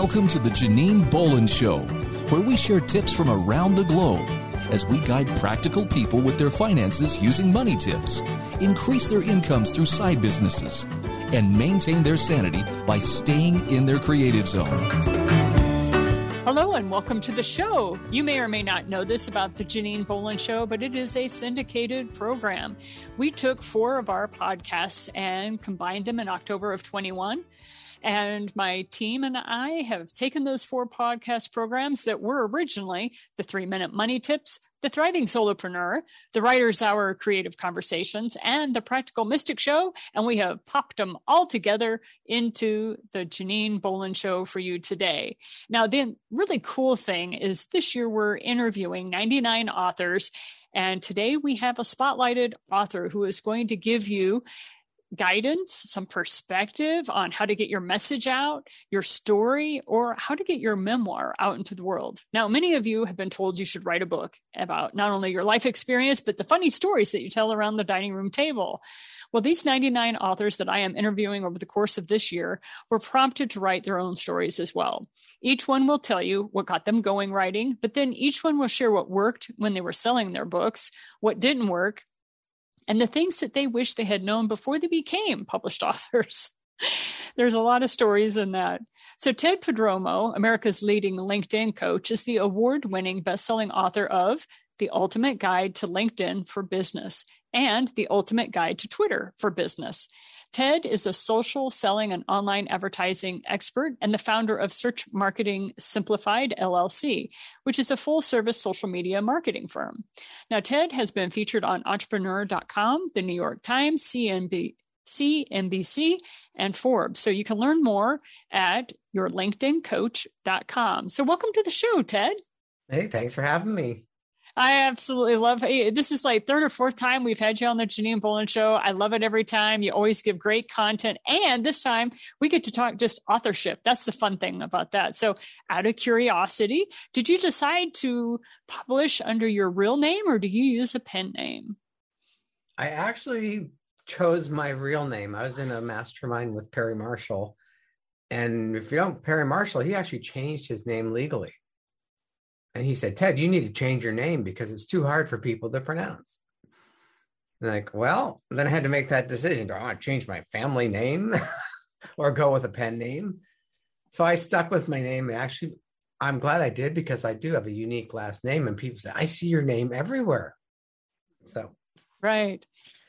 Welcome to the Janine Bolon Show, where we share tips from around the globe as we guide practical people with their finances using money tips, increase their incomes through side businesses, and maintain their sanity by staying in their creative zone. Hello and welcome to the show. You may or may not know this about the Janine Bolon Show, but it is a syndicated program. We took four of our podcasts and combined them in October of 21 and my team and I have taken those four podcast programs that were originally the three minute money tips, the thriving solopreneur, the writer's hour creative conversations, and the practical mystic show. And we have popped them all together into the Janine Bolon show for you today. Now, the really cool thing is this year we're interviewing 99 authors. And today we have a spotlighted author who is going to give you guidance, some perspective on how to get your message out, your story, or how to get your memoir out into the world. Now, many of you have been told you should write a book about not only your life experience, but the funny stories that you tell around the dining room table. Well, these 99 authors that I am interviewing over the course of this year were prompted to write their own stories as well. Each one will tell you what got them going writing, but then each one will share what worked when they were selling their books, what didn't work, and the things that they wish they had known before they became published authors. There's a lot of stories in that. So, Ted Prodromou, America's leading LinkedIn coach, is the award winning best-selling author of The Ultimate Guide to LinkedIn for Business and The Ultimate Guide to Twitter for Business. Ted is a social selling and online advertising expert and the founder of Search Marketing Simplified LLC, which is a full service social media marketing firm. Now, Ted has been featured on entrepreneur.com, the New York Times, CNB, CNBC, and Forbes. So you can learn more at yourlinkedincoach.com. So, welcome to the show, Ted. Hey, thanks for having me. I absolutely love it. This is like third or fourth time we've had you on the Janine Bolon show. I love it every time. You always give great content. And this time we get to talk just authorship. That's the fun thing about that. So out of curiosity, did you decide to publish under your real name or do you use a pen name? I actually chose my real name. I was in a mastermind with Perry Marshall. And if you don't, Perry Marshall, he actually changed his name legally. And he said, Ted, you need to change your name because it's too hard for people to pronounce. And like, well, then I had to make that decision. Do I want to change my family name or go with a pen name? So I stuck with my name. And actually, I'm glad I did because I do have a unique last name. And people say, I see your name everywhere. So, right.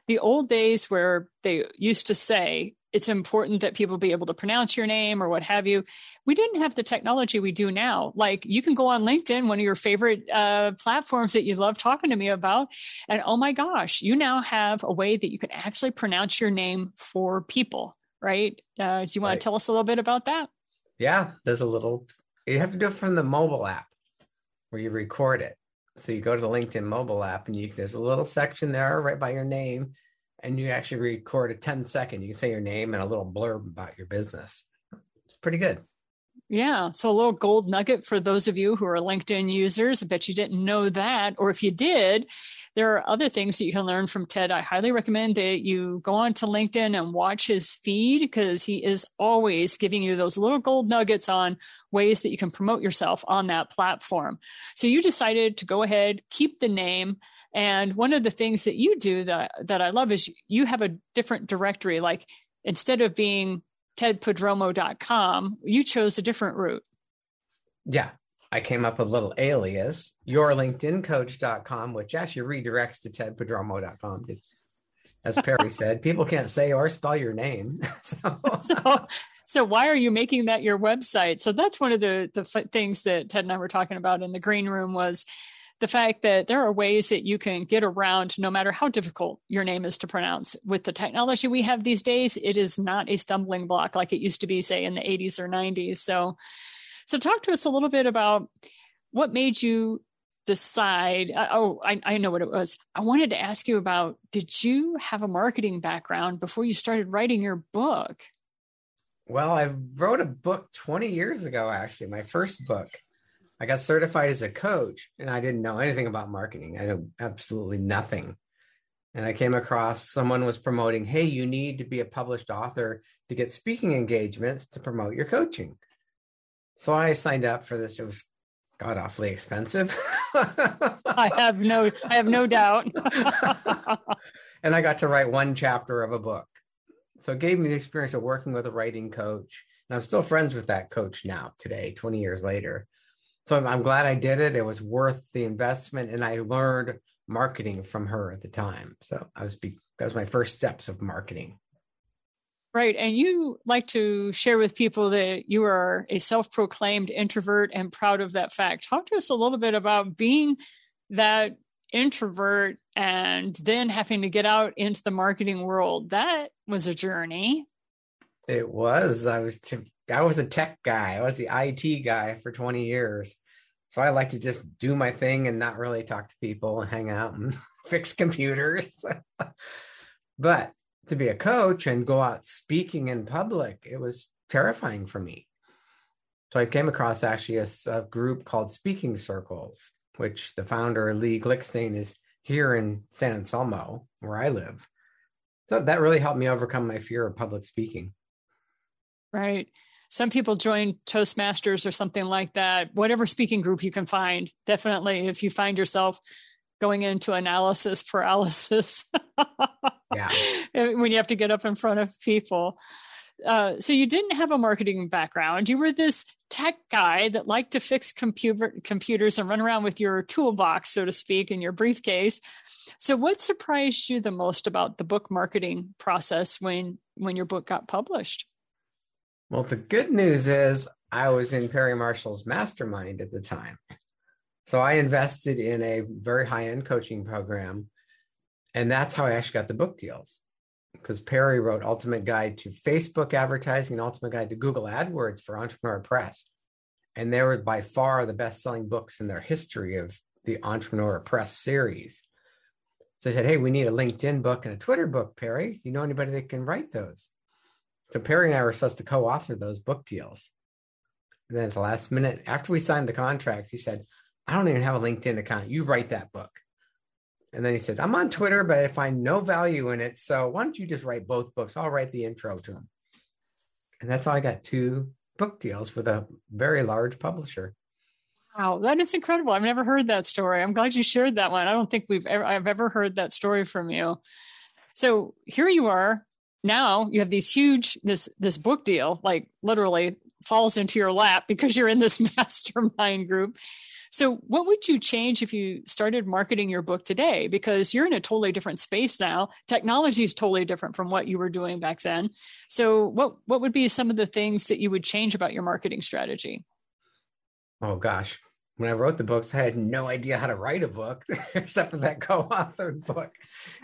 The old days where they used to say, it's important that people be able to pronounce your name or what have you. We didn't have the technology we do now. Like you can go on LinkedIn, one of your favorite uh, platforms that you love talking to me about, and oh my gosh, you now have a way that you can actually pronounce your name for people, right? Uh, do you want right. to tell us a little bit about that? Yeah, there's a little. You have to do it from the mobile app where you record it. So you go to the LinkedIn mobile app, and you there's a little section there right by your name and you actually record a 10 second. You can say your name and a little blurb about your business. It's pretty good. Yeah. So a little gold nugget for those of you who are LinkedIn users. I bet you didn't know that. Or if you did, there are other things that you can learn from Ted. I highly recommend that you go on to LinkedIn and watch his feed because he is always giving you those little gold nuggets on ways that you can promote yourself on that platform. So you decided to go ahead, keep the name. And one of the things that you do that, that I love is you have a different directory. Like instead of being tedprodromou.com, you chose a different route. Yeah. I came up with a little alias, yourlinkedincoach.com, which actually redirects to tedprodromou.com. As Perry said, people can't say or spell your name. so. so, so why are you making that your website? So that's one of the the things that Ted and I were talking about in the green room was the fact that there are ways that you can get around no matter how difficult your name is to pronounce. With the technology we have these days, it is not a stumbling block like it used to be, say, in the 80s or 90s. So, so talk to us a little bit about what made you decide. Uh, oh, I, I know what it was. I wanted to ask you about did you have a marketing background before you started writing your book? Well, I wrote a book 20 years ago, actually, my first book. I got certified as a coach and I didn't know anything about marketing. I knew absolutely nothing. And I came across someone was promoting, hey, you need to be a published author to get speaking engagements to promote your coaching. So I signed up for this. It was god awfully expensive. I have no I have no doubt. and I got to write one chapter of a book. So it gave me the experience of working with a writing coach. And I'm still friends with that coach now today, 20 years later. So I'm, I'm glad I did it. It was worth the investment. And I learned marketing from her at the time. So I was be, that was my first steps of marketing. Right. And you like to share with people that you are a self proclaimed introvert and proud of that fact. Talk to us a little bit about being that introvert and then having to get out into the marketing world. That was a journey. It was. I was I was a tech guy. I was the IT guy for 20 years. So I like to just do my thing and not really talk to people and hang out and fix computers. but to be a coach and go out speaking in public, it was terrifying for me. So I came across actually a, a group called Speaking Circles, which the founder, Lee Glickstein, is here in San Anselmo, where I live. So that really helped me overcome my fear of public speaking. Right. Some people join Toastmasters or something like that, whatever speaking group you can find. Definitely, if you find yourself going into analysis paralysis. yeah. when you have to get up in front of people. Uh, so you didn't have a marketing background. You were this tech guy that liked to fix computer computers and run around with your toolbox, so to speak, in your briefcase. So what surprised you the most about the book marketing process when when your book got published? Well, the good news is I was in Perry Marshall's mastermind at the time. So I invested in a very high end coaching program. And that's how I actually got the book deals. Because Perry wrote Ultimate Guide to Facebook Advertising and Ultimate Guide to Google AdWords for Entrepreneur Press. And they were by far the best selling books in their history of the Entrepreneur Press series. So I said, Hey, we need a LinkedIn book and a Twitter book, Perry. You know anybody that can write those? So Perry and I were supposed to co author those book deals. And then at the last minute, after we signed the contracts, he said, I don't even have a LinkedIn account. You write that book. And then he said, I'm on Twitter, but I find no value in it. So why don't you just write both books? I'll write the intro to them. And that's how I got two book deals with a very large publisher. Wow, that is incredible. I've never heard that story. I'm glad you shared that one. I don't think we've ever I've ever heard that story from you. So here you are. Now you have these huge this this book deal, like literally falls into your lap because you're in this mastermind group. So, what would you change if you started marketing your book today? Because you're in a totally different space now. Technology is totally different from what you were doing back then. So, what what would be some of the things that you would change about your marketing strategy? Oh gosh, when I wrote the books, I had no idea how to write a book except for that co-authored book.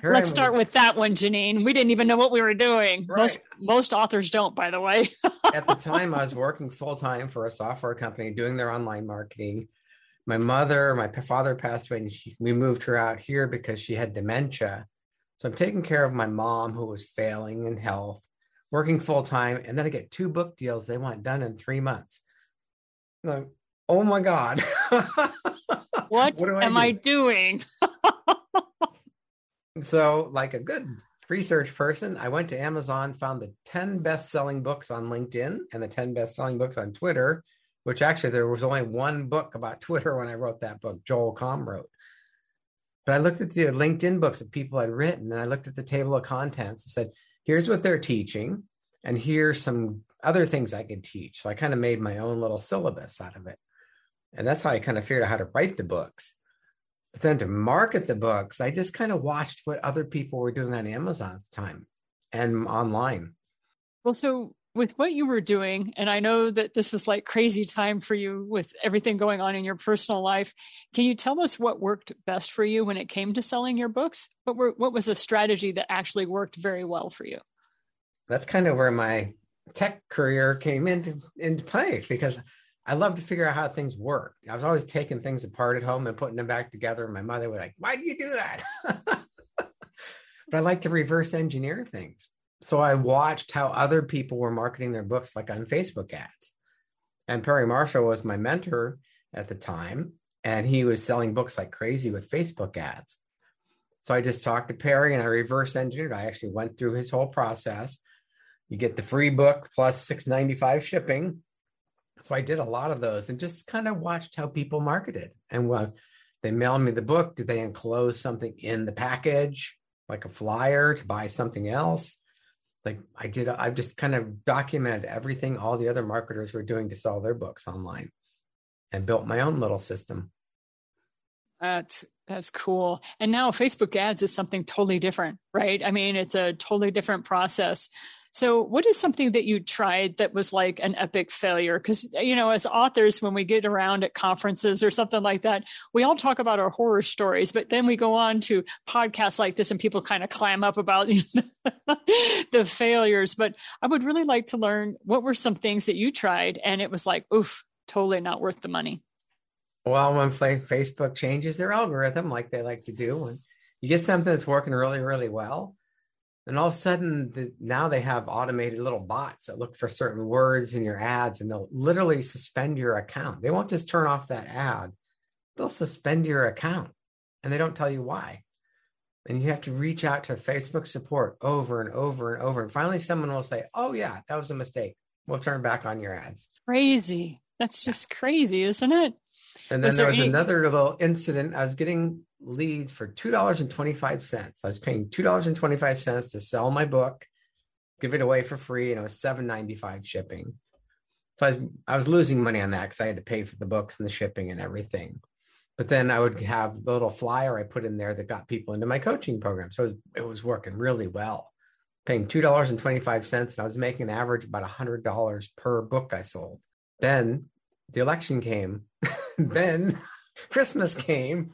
Here Let's start with that one, Janine. We didn't even know what we were doing. Right. Most most authors don't, by the way. At the time, I was working full time for a software company doing their online marketing my mother, my father passed away, and she, we moved her out here because she had dementia. So I'm taking care of my mom who was failing in health, working full time, and then I get two book deals they want done in three months. Oh my god, what, what I am do? I doing? so, like a good research person, I went to Amazon, found the 10 best selling books on LinkedIn and the 10 best selling books on Twitter which actually there was only one book about Twitter when I wrote that book, Joel Comm wrote. But I looked at the LinkedIn books that people had written and I looked at the table of contents and said, here's what they're teaching, and here's some other things I could teach. So I kind of made my own little syllabus out of it. And that's how I kind of figured out how to write the books. But then to market the books, I just kind of watched what other people were doing on Amazon at the time and online. Well, so with what you were doing, and I know that this was like crazy time for you with everything going on in your personal life. Can you tell us what worked best for you when it came to selling your books? What were what was a strategy that actually worked very well for you? That's kind of where my tech career came into into play because I love to figure out how things work. I was always taking things apart at home and putting them back together. My mother was like, "Why do you do that?" but I like to reverse engineer things so I watched how other people were marketing their books, like on Facebook ads. And Perry Marshall was my mentor at the time, and he was selling books like crazy with Facebook ads. So I just talked to Perry and I reverse engineered. I actually went through his whole process. You get the free book plus 695 shipping. So I did a lot of those and just kind of watched how people marketed. And well, they mailed me the book. Did they enclose something in the package, like a flyer to buy something else? Like I did, I just kind of documented everything all the other marketers were doing to sell their books online and built my own little system. That's that's cool. And now Facebook ads is something totally different, right? I mean, it's a totally different process. So, what is something that you tried that was like an epic failure? Because, you know, as authors, when we get around at conferences or something like that, we all talk about our horror stories, but then we go on to podcasts like this and people kind of clam up about the failures. But I would really like to learn what were some things that you tried and it was like, oof, totally not worth the money. Well, when Facebook changes their algorithm, like they like to do, when you get something that's working really, really well, and all of a sudden the, now they have automated little bots that look for certain words in your ads and they'll literally suspend your account. They won't just turn off that ad. They'll suspend your account and they don't tell you why. And you have to reach out to facebook support over and over and over. And finally someone will say oh yeah that was a mistake. We'll turn back on your ads. Crazy. That's just crazy isn't it? And then was there, there was another little incident. I was getting leads for $2.25. I was paying $2.25 to sell my book, give it away for free, and it was $7.95 shipping. So I was, I was losing money on that because I had to pay for the books and the shipping and everything. But then I would have the little flyer I put in there that got people into my coaching program. So it was, it was working really well. Paying $2.25 and I was making an average about $100 per book I sold. Then the election came. then Christmas came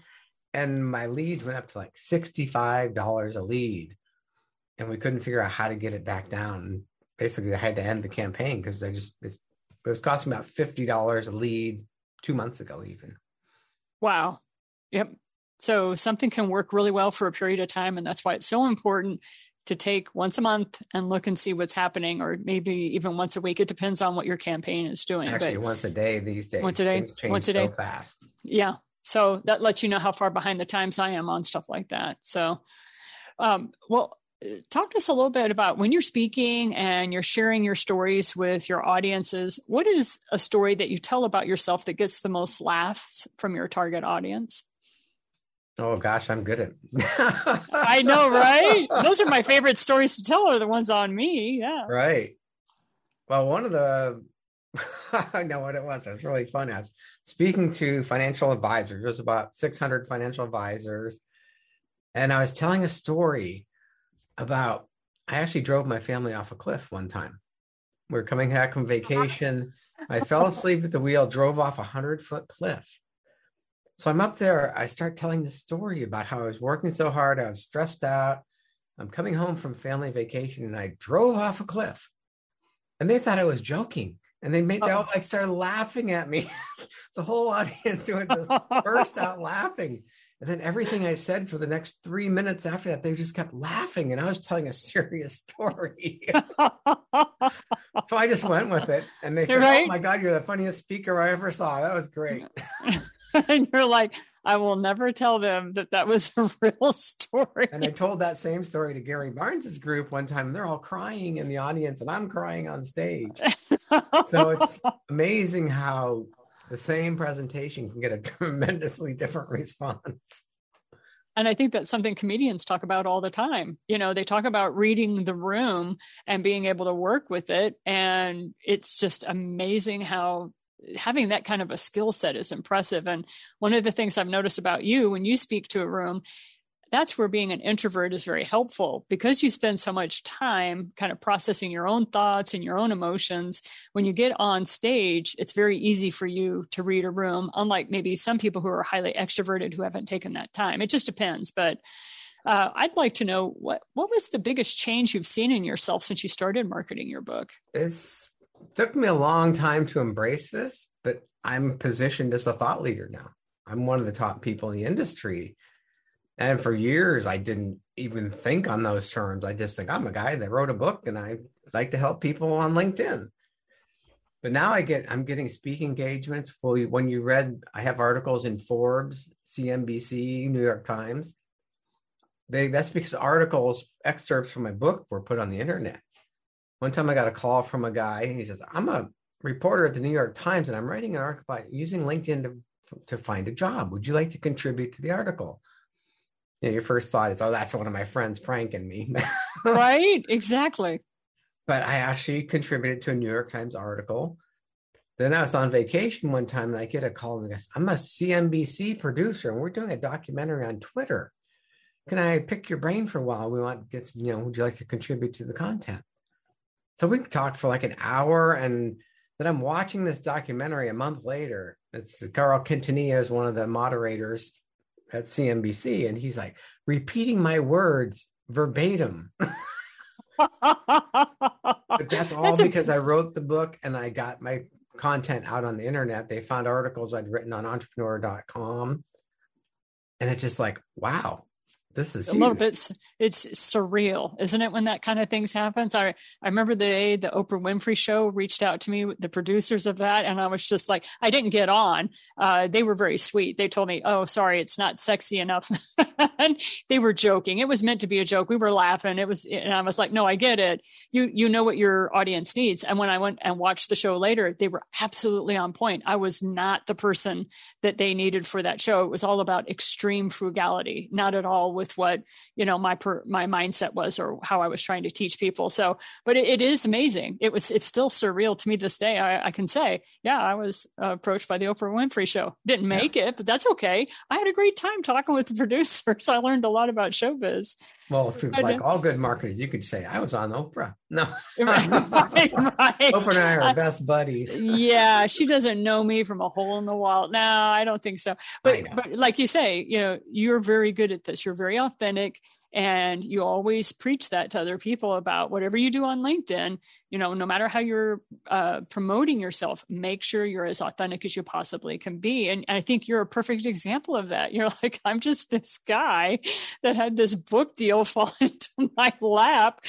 and my leads went up to like $65 a lead and we couldn't figure out how to get it back down. Basically i had to end the campaign because i just it was costing about $50 a lead two months ago even. Wow. Yep. So something can work really well for a period of time and that's why it's so important to take once a month and look and see what's happening or maybe even once a week. It depends on what your campaign is doing actually but once a day these days once a day. once a day. so fast. Yeah so that lets you know how far behind the times I am on stuff like that. So, um, well, talk to us a little bit about when you're speaking and you're sharing your stories with your audiences. What is a story that you tell about yourself that gets the most laughs from your target audience? Oh gosh, I'm good at. I know, right? Those are my favorite stories to tell. Are the ones on me? Yeah. Right. Well, one of the I know what it was. It was really fun. I was speaking to financial advisors. There was about 600 financial advisors. And I was telling a story about, I actually drove my family off a cliff one time. We were coming back from vacation. I fell asleep at the wheel, drove off a 100 foot cliff. So I'm up there. I start telling the story about how I was working so hard. I was stressed out. I'm coming home from family vacation and I drove off a cliff. And they thought I was joking and they made they all oh. like started laughing at me. the whole audience would just burst out laughing. And then everything I said for the next three minutes after that, they just kept laughing. And I was telling a serious story. so I just went with it. And they said, oh right. Oh my God, you're the funniest speaker I ever saw. That was great. and you're like, I will never tell them that that was a real story. And I told that same story to Gary Barnes's group one time, and they're all crying in the audience, and I'm crying on stage. so it's amazing how the same presentation can get a tremendously different response. And I think that's something comedians talk about all the time. You know, they talk about reading the room and being able to work with it. And it's just amazing how having that kind of a skill set is impressive. And one of the things I've noticed about you when you speak to a room, that's where being an introvert is very helpful because you spend so much time kind of processing your own thoughts and your own emotions. When you get on stage, it's very easy for you to read a room, unlike maybe some people who are highly extroverted who haven't taken that time. It just depends. But uh, I'd like to know what what was the biggest change you've seen in yourself since you started marketing your book? It's took me a long time to embrace this, but I'm positioned as a thought leader now. I'm one of the top people in the industry. And for years, I didn't even think on those terms. I just think I'm a guy that wrote a book and I like to help people on LinkedIn. But now I get, I'm getting speaking engagements. Well, when you read, I have articles in Forbes, CNBC, New York Times. They, that's because articles, excerpts from my book were put on the internet. One time I got a call from a guy and he says, I'm a reporter at the New York Times and I'm writing an article about using LinkedIn to, to find a job. Would you like to contribute to the article? You know, your first thought is, oh, that's one of my friends pranking me. right, exactly. But I actually contributed to a New York Times article. Then I was on vacation one time and I get a call and I goes, I'm a CNBC producer and we're doing a documentary on Twitter. Can I pick your brain for a while? We want to get, you know, would you like to contribute to the content? So we talked for like an hour and then I'm watching this documentary a month later. It's Carl Quintanilla is one of the moderators at CNBC, and he's like repeating my words verbatim. but that's all that's because a- I wrote the book and I got my content out on the internet. They found articles I'd written on entrepreneur.com. And it's just like, wow, this is a little bit it's surreal isn't it when that kind of things happens i i remember the day the oprah winfrey show reached out to me the producers of that and i was just like i didn't get on. Uh, they were very sweet. They told me oh sorry it's not sexy enough. And they were joking. It was meant to be a joke. We were laughing. It was and i was like no i get it. You you know what your audience needs. And when i went and watched the show later they were absolutely on point. I was not the person that they needed for that show. It was all about extreme frugality not at all with what you know my per, my mindset was or how I was trying to teach people. So, but it, it is amazing. It was it's still surreal to me this day. I, I can say, yeah, I was uh, approached by the Oprah Winfrey Show. Didn't make yeah. it, but that's okay. I had a great time talking with the producers. I learned a lot about showbiz. Well, if like all good marketers, you could say I was on Oprah. No, right, right. Oprah and I are best buddies. yeah, she doesn't know me from a hole in the wall. No, I don't think so. But but like you say, you know, you're very good at this. You're very authentic and you always preach that to other people about whatever you do on linkedin you know no matter how you're uh, promoting yourself make sure you're as authentic as you possibly can be. And i think you're a perfect example of that. You're like i'm just this guy that had this book deal fall into my lap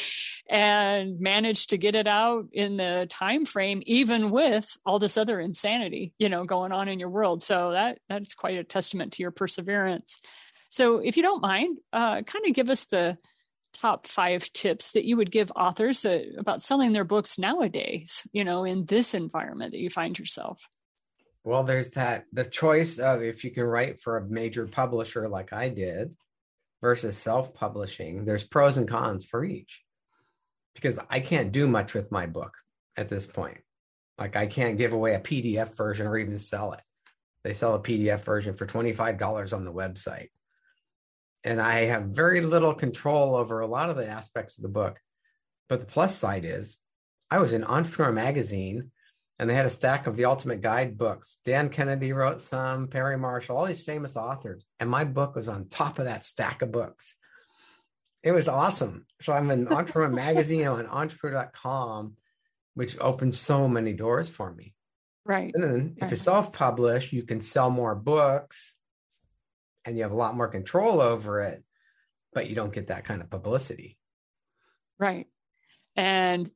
and managed to get it out in the time frame even with all this other insanity you know going on in your world. So that that's quite a testament to your perseverance so, if you don't mind, uh, kind of give us the top five tips that you would give authors that, about selling their books nowadays, you know, in this environment that you find yourself. Well, there's that the choice of if you can write for a major publisher like I did versus self publishing, there's pros and cons for each. Because I can't do much with my book at this point. Like I can't give away a PDF version or even sell it. They sell a PDF version for $25 on the website and I have very little control over a lot of the aspects of the book. But the plus side is I was in Entrepreneur Magazine and they had a stack of the Ultimate Guide books. Dan Kennedy wrote some, Perry Marshall, all these famous authors. And my book was on top of that stack of books. It was awesome. So I'm in Entrepreneur Magazine on entrepreneur.com, which opened so many doors for me. Right. And then if right. you self publish, you can sell more books and you have a lot more control over it, but you don't get that kind of publicity. Right. And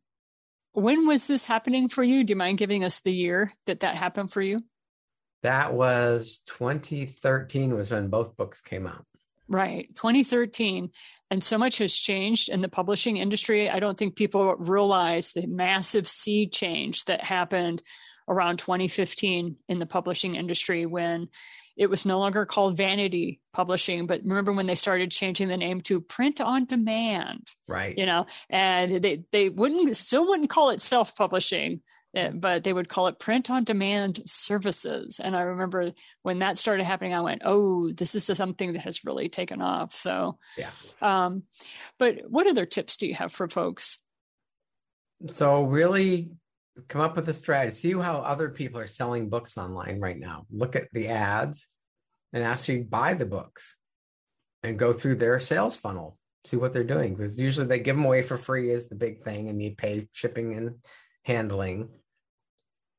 when was this happening for you? Do you mind giving us the year that that happened for you? That was 2013 was when both books came out. Right, 2013. And so much has changed in the publishing industry. I don't think people realize the massive sea change that happened around 2015 in the publishing industry when it was no longer called vanity publishing but remember when they started changing the name to print on demand right. you know and they they wouldn't still wouldn't call it self publishing eh, but they would call it print on demand services. And i remember when that started happening i went oh this is something that has really taken off. So yeah. um but what other tips do you have for folks? So really come up with a strategy. See how other people are selling books online right now. Look at the ads and actually buy the books and go through their sales funnel. See what they're doing because usually they give them away for free is the big thing, and you pay shipping and handling.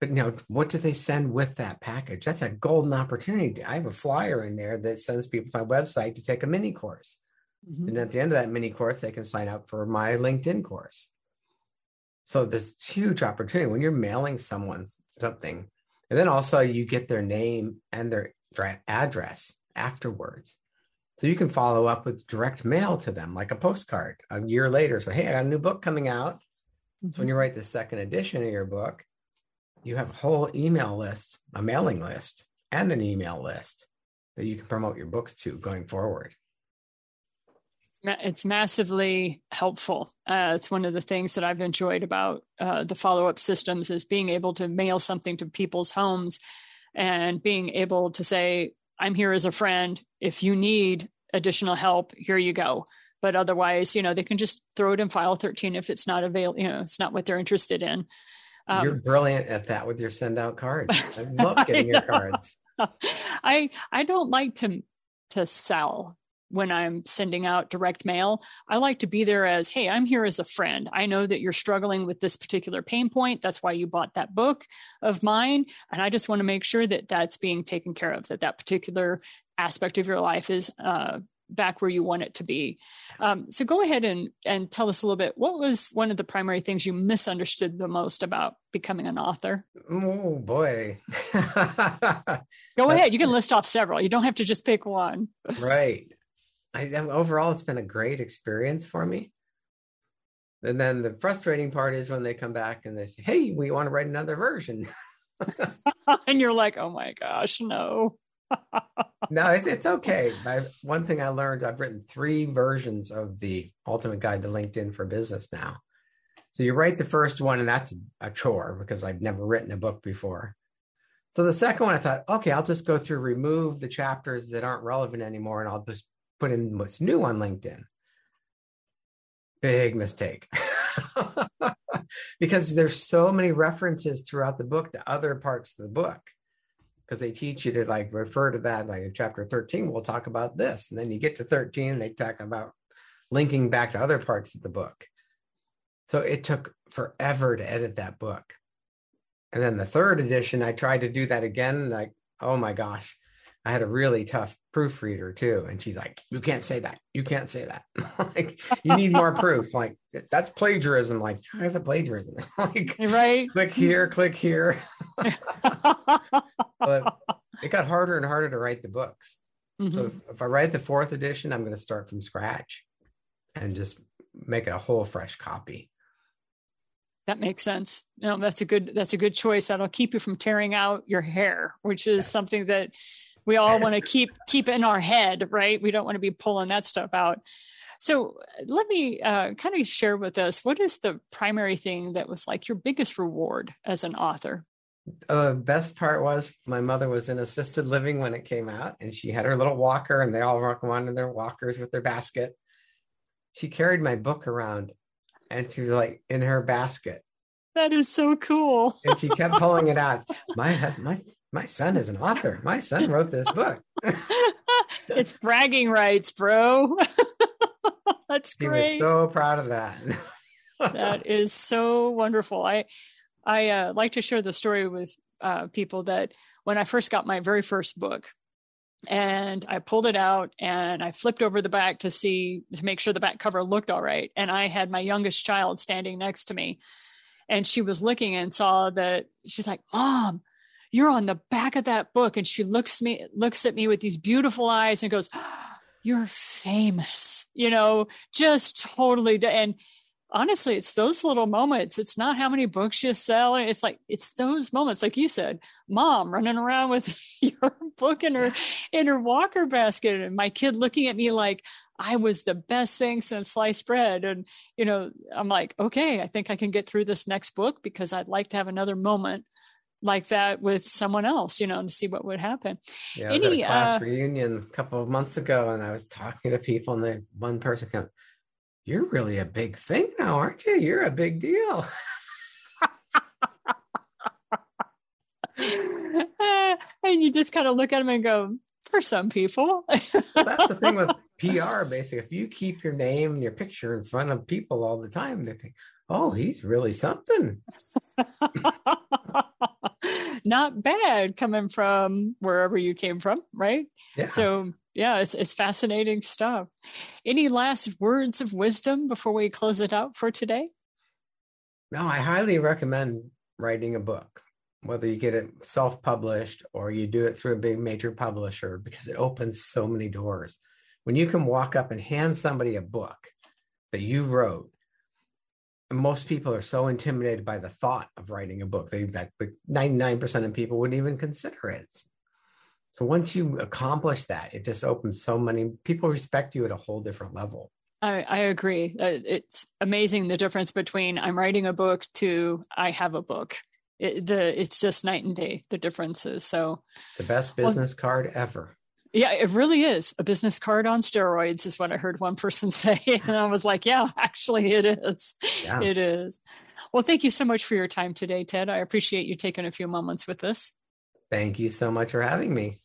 But you know, what do they send with that package? That's a golden opportunity. I have a flyer in there that sends people to my website to take a mini course. Mm-hmm. And at the end of that mini course, they can sign up for my LinkedIn course. So this huge opportunity when you're mailing someone something, and then also you get their name and their, address afterwards. So you can follow up with direct mail to them, like a postcard a year later. So, hey, I got a new book coming out. Mm-hmm. So when mm-hmm. you write the second edition of your book, you have a whole email list, a mailing list, and an email list that you can promote your books to going forward. It's massively helpful. Uh, it's one of the things that I've enjoyed about uh, the follow up systems is being able to mail something to people's homes and being able to say, I'm here as a friend. If you need additional help, here you go. But otherwise, you know, they can just throw it in file 13 if it's not available, you know, it's not what they're interested in. Um, You're brilliant at that with your send out cards. I love getting your cards. I I don't like to to sell when I'm sending out direct mail. I like to be there as, hey, I'm here as a friend. I know that you're struggling with this particular pain point. That's why you bought that book of mine. And I just want to make sure that that's being taken care of, that that particular aspect of your life is uh, back where you want it to be. Um, so go ahead and, and tell us a little bit. What was one of the primary things you misunderstood the most about becoming an author? Oh boy. go ahead. You can list off several. You don't have to just pick one. right. I, overall, it's been a great experience for me. And then the frustrating part is when they come back and they say, "Hey, we want to write another version," and you're like, "Oh my gosh, no." no, it's, it's okay. I, one thing I learned, I've written three versions of the Ultimate Guide to LinkedIn for Business now. So you write the first one, and that's a chore because I've never written a book before. So the second one, I thought, okay, I'll just go through, remove the chapters that aren't relevant anymore, and I'll just put in what's new on LinkedIn. Big mistake. because there's so many references throughout the book to other parts of the book. Because they teach you to like refer to that like in chapter 13 we'll talk about this. And then you get to 13 they talk about linking back to other parts of the book. So it took forever to edit that book. And then the third edition i tried to do that again like oh my gosh i had a really tough proofreader too and she's like you can't say that. You can't say that. Like you need more proof. Like that's plagiarism. Like how is it plagiarism? Like right. click here click here. But it got harder and harder to write the books. Mm-hmm. so if, if i write the fourth edition i'm going to start from scratch and just make it a whole fresh copy. That makes sense. No that's a good that's a good choice. That'll keep you from tearing out your hair which is yeah. something that we all want to keep keep in our head right? We don't want to be pulling that stuff out. So let me uh, kind of share with us what is the primary thing that was like your biggest reward as an author? The uh, best part was my mother was in assisted living when it came out and she had her little walker and they all walk around in their walkers with their basket. She carried my book around and she was like in her basket. That is so cool. And she kept pulling it out. My my my son is an author. My son wrote this book. it's bragging rights, bro. That's great. He was so proud of that. that is so wonderful. I I uh, like to share the story with uh, people that when I first got my very first book, and I pulled it out and I flipped over the back to see to make sure the back cover looked all right, and I had my youngest child standing next to me, and she was looking and saw that she's like, "Mom, you're on the back of that book. And she looks me, looks at me with these beautiful eyes and goes, you're famous, you know, just totally. And honestly, it's those little moments. It's not how many books you sell. It's like, it's those moments, like you said, mom running around with your book in her, in her walker basket and my kid looking at me like, I was the best thing since sliced bread. And, you know, I'm like, okay, I think I can get through this next book because I'd like to have another moment like that with someone else, you know, to see what would happen. Yeah, I was Any, at a class uh, reunion a couple of months ago, and I was talking to people, and the one person came, "You're really a big thing now, aren't you? You're a big deal." and you just kind of look at them and go, "For some people." well, that's the thing with PR. Basically, if you keep your name and your picture in front of people all the time, they think, "Oh, he's really something." Not bad coming from wherever you came from, right? Yeah. So yeah, it's it's fascinating stuff. Any last words of wisdom before we close it out for today? No, I highly recommend writing a book, whether you get it self-published or you do it through a big major publisher, because it opens so many doors. When you can walk up and hand somebody a book that you wrote most people are so intimidated by the thought of writing a book. They that 99% of people wouldn't even consider it. So once you accomplish that, it just opens so many people respect you at a whole different level. I, I agree. Uh, it's amazing the difference between I'm writing a book to I have a book. It, the it's just night and day the differences. So the best business well, card ever. Yeah, it really is a business card on steroids, is what I heard one person say, and I was like, yeah, actually, it is. Yeah. It is. Well, thank you so much for your time today, Ted. I appreciate you taking a few moments with us. Thank you so much for having me.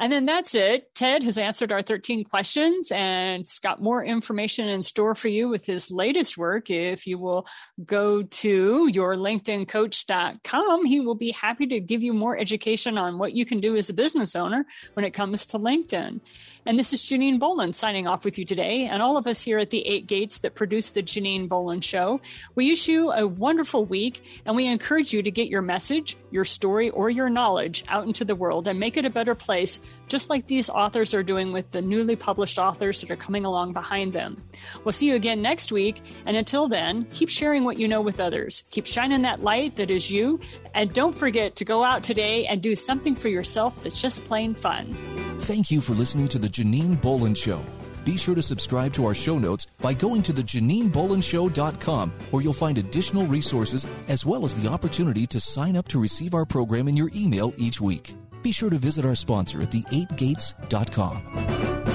And then that's it. Ted has answered our 13 questions and it's got more information in store for you with his latest work. If you will go to yourlinkedincoach.com, he will be happy to give you more education on what you can do as a business owner when it comes to LinkedIn. And this is Janine Bolon signing off with you today. And all of us here at the Eight Gates that produce the Janine Bolon Show, we wish you a wonderful week and we encourage you to get your message, your story, or your knowledge out into the world and make it a better place, just like these authors are doing with the newly published authors that are coming along behind them. We'll see you again next week. And until then, keep sharing what you know with others. Keep shining that light that is you. And don't forget to go out today and do something for yourself that's just plain fun. Thank you for listening to The Janine Bolon Show. Be sure to subscribe to our show notes by going to thejaninebolonshow.com, where you'll find additional resources as well as the opportunity to sign up to receive our program in your email each week. Be sure to visit our sponsor at the8gates.com.